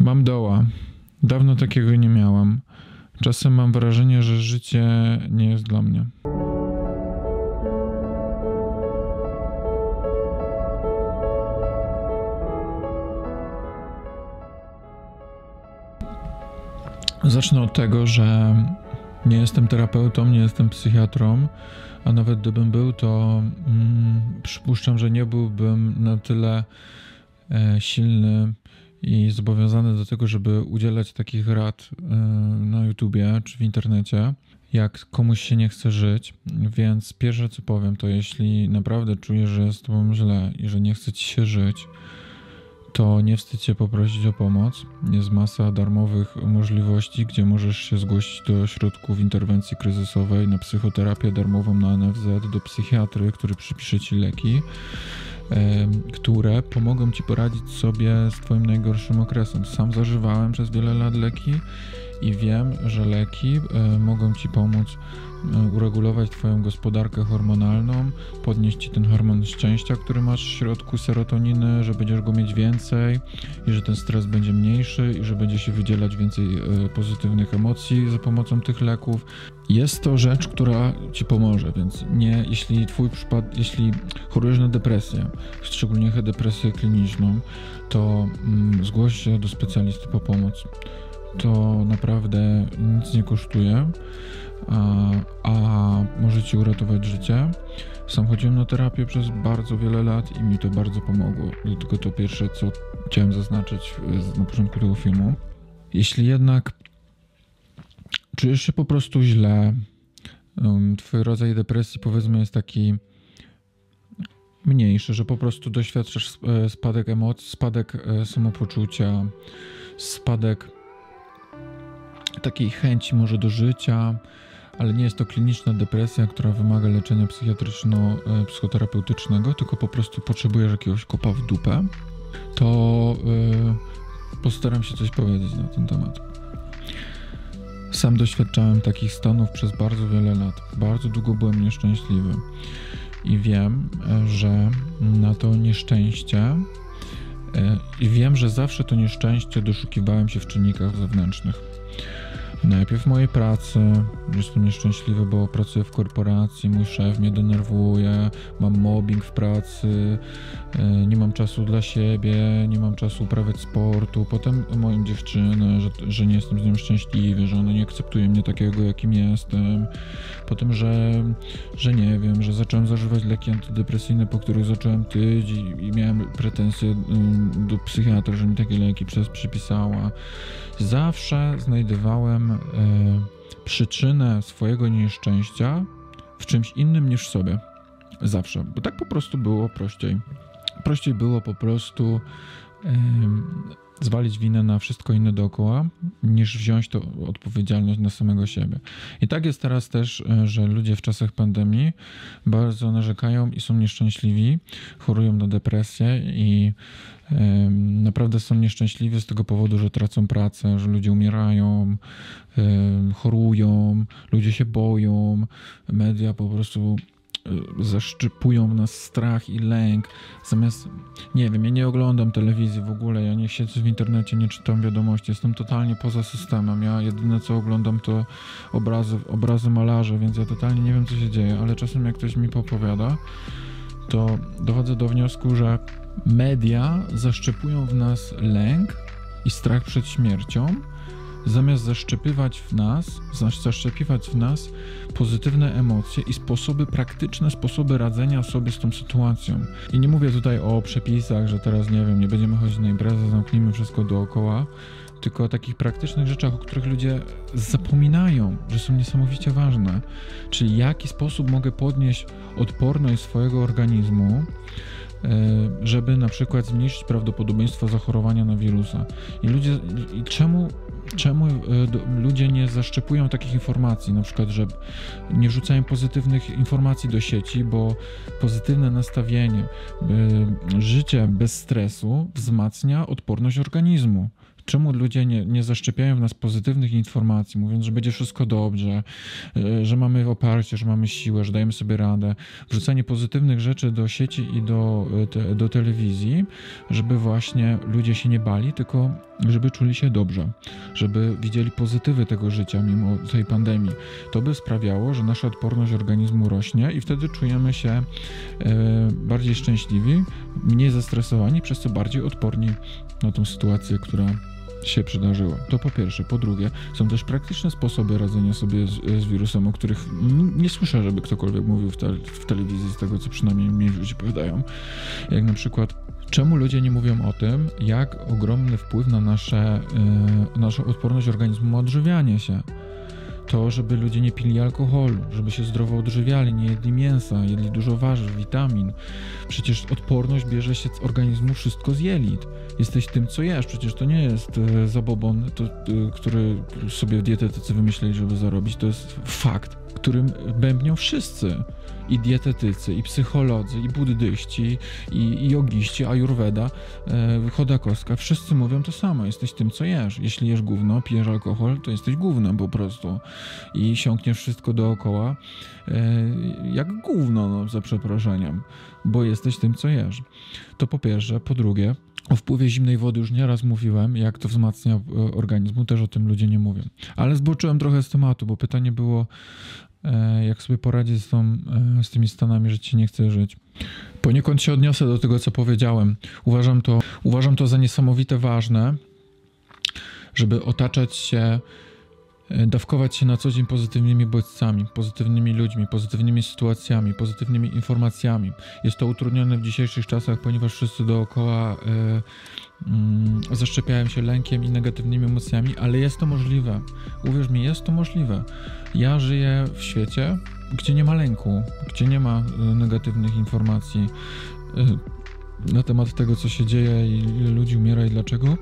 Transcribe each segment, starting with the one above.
Mam doła. Dawno takiego nie miałam. Czasem mam wrażenie, że życie nie jest dla mnie. Zacznę od tego, że nie jestem terapeutą, nie jestem psychiatrą, a nawet gdybym był, to mm, przypuszczam, że nie byłbym na tyle e, silny i zobowiązany do tego, żeby udzielać takich rad e, na YouTubie czy w internecie, jak komuś się nie chce żyć. Więc pierwsze co powiem, to jeśli naprawdę czujesz, że jest tobą źle i że nie chce ci się żyć, to nie wstydź się poprosić o pomoc. Jest masa darmowych możliwości, gdzie możesz się zgłosić do ośrodków interwencji kryzysowej, na psychoterapię darmową na NFZ, do psychiatry, który przypisze ci leki, które pomogą ci poradzić sobie z twoim najgorszym okresem. Sam zażywałem przez wiele lat leki i wiem, że leki mogą ci pomóc E, uregulować Twoją gospodarkę hormonalną, podnieść Ci ten hormon szczęścia, który masz w środku serotoniny, że będziesz go mieć więcej i że ten stres będzie mniejszy i że będzie się wydzielać więcej e, pozytywnych emocji za pomocą tych leków. Jest to rzecz, która Ci pomoże, więc nie, jeśli Twój przypad, jeśli chorujesz na depresję, szczególnie depresję kliniczną, to mm, zgłoś się do specjalisty po pomoc. To naprawdę nic nie kosztuje a, a może ci uratować życie. Sam chodziłem na terapię przez bardzo wiele lat i mi to bardzo pomogło. Dlatego to pierwsze, co chciałem zaznaczyć na początku tego filmu. Jeśli jednak czujesz się po prostu źle, twój rodzaj depresji powiedzmy jest taki mniejszy, że po prostu doświadczasz e, spadek emocji, spadek e, samopoczucia, spadek takiej chęci może do życia, ale nie jest to kliniczna depresja, która wymaga leczenia psychiatryczno-psychoterapeutycznego, tylko po prostu potrzebujesz jakiegoś kopa w dupę, to yy, postaram się coś powiedzieć na ten temat. Sam doświadczałem takich stanów przez bardzo wiele lat. Bardzo długo byłem nieszczęśliwy i wiem, że na to nieszczęście i wiem, że zawsze to nieszczęście doszukiwałem się w czynnikach zewnętrznych Najpierw mojej pracy, jestem nieszczęśliwy, bo pracuję w korporacji, mój szef mnie denerwuje, mam mobbing w pracy, e, nie mam czasu dla siebie, nie mam czasu uprawiać sportu. Potem moją dziewczynę, że, że nie jestem z nią szczęśliwy, że ona nie akceptuje mnie takiego, jakim jestem. Potem, że, że nie wiem, że zacząłem zażywać leki antydepresyjne, po których zacząłem tyć i, i miałem pretensje mm, do psychiatra, że mi takie leki przez przypisała. Zawsze znajdowałem E, przyczynę swojego nieszczęścia w czymś innym niż sobie. Zawsze, bo tak po prostu było prościej. Prościej było po prostu zwalić winę na wszystko inne dookoła, niż wziąć to odpowiedzialność na samego siebie. I tak jest teraz też, e, że ludzie w czasach pandemii bardzo narzekają i są nieszczęśliwi, chorują na depresję i naprawdę są nieszczęśliwi z tego powodu, że tracą pracę, że ludzie umierają, chorują, ludzie się boją, media po prostu zaszczypują w nas strach i lęk. Zamiast, nie wiem, ja nie oglądam telewizji w ogóle, ja nie siedzę w internecie, nie czytam wiadomości, jestem totalnie poza systemem. Ja jedyne co oglądam to obrazy, obrazy malarzy, więc ja totalnie nie wiem co się dzieje, ale czasem jak ktoś mi popowiada, to dochodzę do wniosku, że media zaszczepują w nas lęk i strach przed śmiercią, zamiast zaszczepywać w nas, zaszczepiwać w nas pozytywne emocje i sposoby, praktyczne sposoby radzenia sobie z tą sytuacją. I nie mówię tutaj o przepisach, że teraz nie wiem, nie będziemy chodzić na imprezę, zamknijmy wszystko dookoła, tylko o takich praktycznych rzeczach, o których ludzie zapominają, że są niesamowicie ważne. Czyli jaki sposób mogę podnieść odporność swojego organizmu, e, żeby na przykład zmniejszyć prawdopodobieństwo zachorowania na wirusa. I ludzie, i czemu czemu e, ludzie nie zaszczepują takich informacji, na przykład, że nie wrzucają pozytywnych informacji do sieci, bo pozytywne nastawienie, życie bez stresu wzmacnia odporność organizmu. Czemu ludzie nie, nie zaszczepiają w nas pozytywnych informacji, mówiąc, że będzie wszystko dobrze, e, że mamy oparcie, że mamy siłę, że dajemy sobie radę? Wrzucanie pozytywnych rzeczy do sieci i do, e, te, do telewizji, żeby właśnie ludzie się nie bali, tylko żeby czuli się dobrze, żeby widzieli pozytywy tego życia mimo tej pandemii. To by sprawiało, że nasza odporność organizmu rośnie i wtedy czujemy się e, bardziej szczęśliwi, mniej zestresowani, przez co bardziej odporni na tą sytuację, która się przydarzyło. To po pierwsze. Po drugie, są też praktyczne sposoby radzenia sobie z, z wirusem, o których nie słyszę, żeby ktokolwiek mówił w, te, w telewizji, z tego co przynajmniej mi ludzie powiadają. Jak na przykład Czemu ludzie nie mówią o tym, jak ogromny wpływ na nasze, yy, naszą odporność organizmu ma odżywianie się? To, żeby ludzie nie pili alkoholu, żeby się zdrowo odżywiali, nie jedli mięsa, jedli dużo warzyw, witamin. Przecież odporność bierze się z organizmu wszystko z jelit. Jesteś tym, co jesz. Przecież to nie jest e, zabobon, to, e, który sobie dietetycy wymyśleli, żeby zarobić. To jest fakt, którym bębnią wszyscy i dietetycy, i psycholodzy, i buddyści, i, i jogiści, ayurveda, e, chodakowska, wszyscy mówią to samo. Jesteś tym, co jesz. Jeśli jesz gówno, pijesz alkohol, to jesteś gównem po prostu. I siąkniesz wszystko dookoła e, jak gówno, no, za przeproszeniem, bo jesteś tym, co jesz. To po pierwsze. Po drugie, o wpływie zimnej wody już nieraz mówiłem, jak to wzmacnia e, organizmu, też o tym ludzie nie mówią. Ale zboczyłem trochę z tematu, bo pytanie było, E, jak sobie poradzić z, tą, e, z tymi stanami, że ci nie chce żyć. Poniekąd się odniosę do tego, co powiedziałem. Uważam to, uważam to za niesamowite ważne, żeby otaczać się, dawkować się na co dzień pozytywnymi bodźcami, pozytywnymi ludźmi, pozytywnymi sytuacjami, pozytywnymi informacjami. Jest to utrudnione w dzisiejszych czasach, ponieważ wszyscy dookoła mm, zaszczepiają się lękiem i negatywnymi emocjami, ale jest to możliwe. Uwierz mi, jest to możliwe. Ja żyję w świecie, gdzie nie ma lęku, gdzie nie ma y, negatywnych informacji y, na temat tego, co się dzieje i ile ludzi umiera i dlaczego.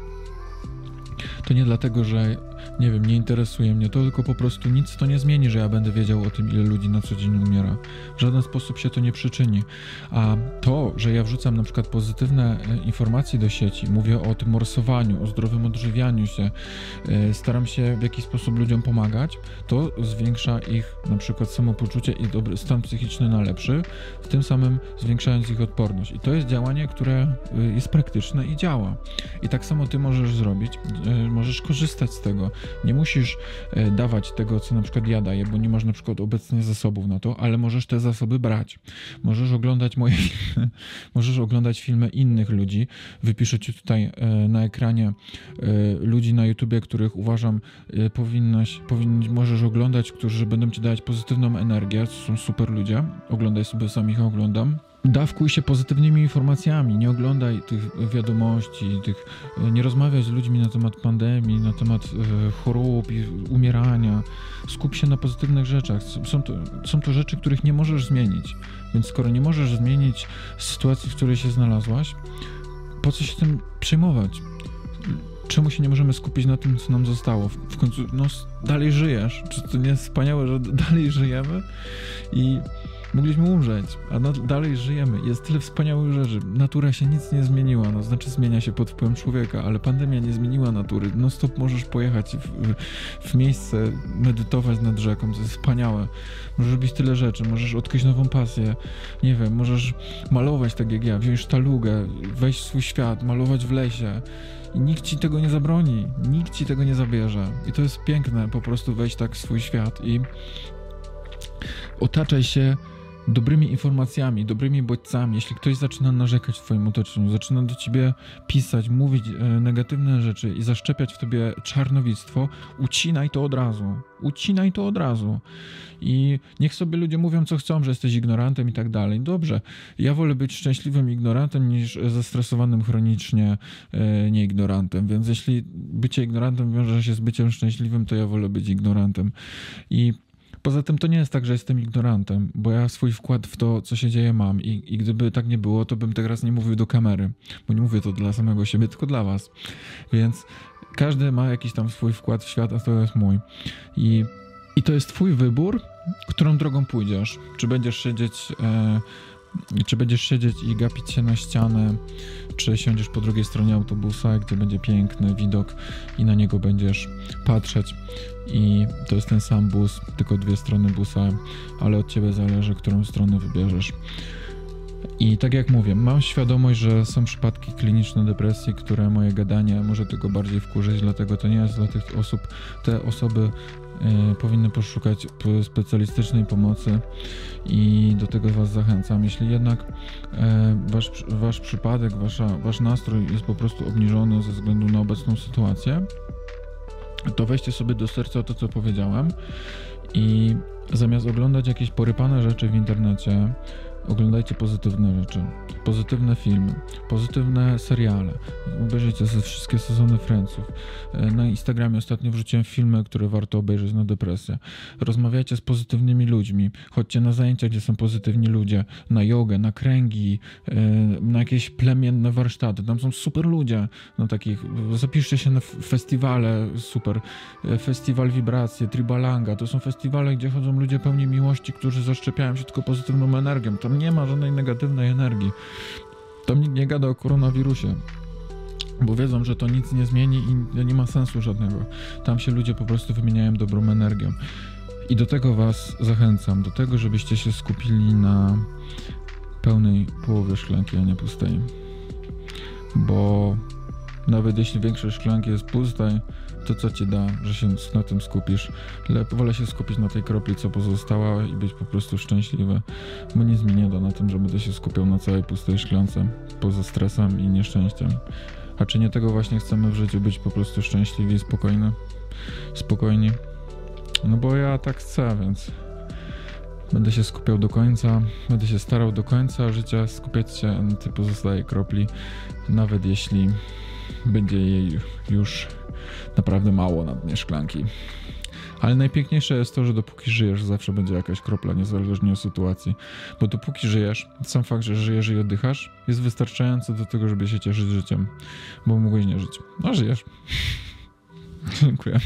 To nie dlatego, że nie wiem, nie interesuje mnie to, tylko po prostu nic to nie zmieni, że ja będę wiedział o tym, ile ludzi na co dzień umiera. W żaden sposób się to nie przyczyni. A to, że ja wrzucam na przykład pozytywne e, informacje do sieci, mówię o tym morsowaniu, o zdrowym odżywianiu się, e, staram się w jakiś sposób ludziom pomagać, to zwiększa ich na przykład samopoczucie i dobry stan psychiczny na lepszy, w tym samym zwiększając ich odporność. I to jest działanie, które e, jest praktyczne i działa. I tak samo ty możesz zrobić, możesz korzystać z tego. Nie musisz e, dawać tego, co na przykład ja daję, bo nie masz na przykład obecnie zasobów na to, ale możesz te zasoby brać. Możesz oglądać moje filmy, możesz oglądać filmy innych ludzi. Wypiszę ci tutaj e, na ekranie e, ludzi na YouTubie, których uważam powinnaś, powinni, możesz oglądać, którzy będą ci dawać pozytywną energię. To są super ludzie. Oglądaj sobie, sam ich oglądam dawkuj się pozytywnymi informacjami, nie oglądaj tych wiadomości, tych, nie rozmawiaj z ludźmi na temat pandemii, na temat e, chorób i umierania. Skup się na pozytywnych rzeczach. Są to, są to rzeczy, których nie możesz zmienić. Więc skoro nie możesz zmienić sytuacji, w której się znalazłaś, po co się tym przejmować? Czemu się nie możemy skupić na tym, co nam zostało? W końcu, no, dalej żyjesz. Czy to nie jest wspaniałe, że dalej żyjemy? I Mogliśmy umrzeć, a dalej żyjemy. Jest tyle wspaniałych rzeczy. Natura się nic nie zmieniła, no znaczy zmienia się pod wpływem człowieka, ale pandemia nie zmieniła natury. No stop możesz pojechać w, w miejsce, medytować nad rzeką, to jest wspaniałe. Możesz robić tyle rzeczy, możesz odkryć nową pasję, nie wiem, możesz malować tak jak ja, wziąć sztalugę, wejść w swój świat, malować w lesie. I nikt ci tego nie zabroni, nikt ci tego nie zabierze. I to jest piękne, po prostu wejść tak w swój świat i otaczaj się dobrymi informacjami, dobrymi bodźcami, jeśli ktoś zaczyna narzekać w twoim otoczeniu, zaczyna do ciebie pisać, mówić e, negatywne rzeczy i zaszczepiać w tobie czarnowictwo, ucinaj to od razu. Ucinaj to od razu. I niech sobie ludzie mówią, co chcą, że jesteś ignorantem i tak dalej. Dobrze, ja wolę być szczęśliwym ignorantem niż zestresowanym chronicznie e, nieignorantem. Więc jeśli bycie ignorantem wiąże się z byciem szczęśliwym, to ja wolę być ignorantem. I Poza tym to nie jest tak, że jestem ignorantem, bo ja swój wkład w to, co się dzieje, mam i, i gdyby tak nie było, to bym teraz nie mówił do kamery, bo nie mówię to dla samego siebie, tylko dla was. Więc Każdy ma jakiś tam swój wkład w świat, a to jest mój. I, i to jest twój wybór, którą drogą pójdziesz. Czy będziesz siedzieć... E, czy będziesz siedzieć i gapić się na ścianę, czy siądziesz po drugiej stronie autobusa, gdzie będzie piękny widok i na niego będziesz patrzeć. I to jest ten sam bus, tylko dwie strony busa, ale od ciebie zależy, którą stronę wybierzesz. I tak jak mówię, mam świadomość, że są przypadki kliniczne depresji, które moje gadanie może tylko bardziej wkurzyć, dlatego to nie jest dla tych osób, te osoby y, powinny poszukać specjalistycznej pomocy i do tego Was zachęcam. Jeśli jednak y, wasz, wasz przypadek, wasza, Wasz nastrój jest po prostu obniżony ze względu na obecną sytuację, to weźcie sobie do serca to, co powiedziałem i zamiast oglądać jakieś porypane rzeczy w internecie, Oglądajcie pozytywne rzeczy, pozytywne filmy, pozytywne seriale. Obejrzyjcie wszystkie sezony Friendsów. E, na Instagramie ostatnio wrzuciłem filmy, które warto obejrzeć na depresję. Rozmawiajcie z pozytywnymi ludźmi. Chodźcie na zajęcia, gdzie są pozytywni ludzie. Na jogę, na kręgi, e, na jakieś plemienne warsztaty. Tam są super ludzie. No takich, zapiszcie się na festiwale, super. E, festiwal Wibracje, Tribalanga. To są festiwale, gdzie chodzą ludzie pełni miłości, którzy zaszczepiają się tylko pozytywną energią. Tam nie ma żadnej negatywnej energii. Tam nikt nie gada o koronawirusie, bo wiedzą, że to nic nie zmieni i nie ma sensu żadnego. Tam się ludzie po prostu wymieniają dobrą energią. I do tego Was zachęcam, do tego, żebyście się skupili na pełnej połowie szklanki, a nie pustej. Bo nawet jeśli większość szklanki jest pusta, to co ci da, że się na tym skupisz. Lep, wolę się skupić na tej kropli, co pozostała i być po prostu szczęśliwy, bo nic mi nie da na tym, że będę się skupiał na całej pustej szklance, poza stresem i nieszczęściem. A czy nie tego właśnie chcemy w życiu, być po prostu szczęśliwi i spokojni? Spokojni. No bo ja tak chcę, więc będę się skupiał do końca, będę się starał do końca życia skupiać się na tej pozostałej kropli, nawet jeśli będzie jej już naprawdę mało na dnie szklanki. Ale najpiękniejsze jest to, że dopóki żyjesz, zawsze będzie jakaś kropla, niezależnie od sytuacji. Bo dopóki żyjesz, sam fakt, że żyjesz i oddychasz, jest wystarczający do tego, żeby się cieszyć życiem. Bo mogłeś nie żyć. No, żyjesz. Dziękuję.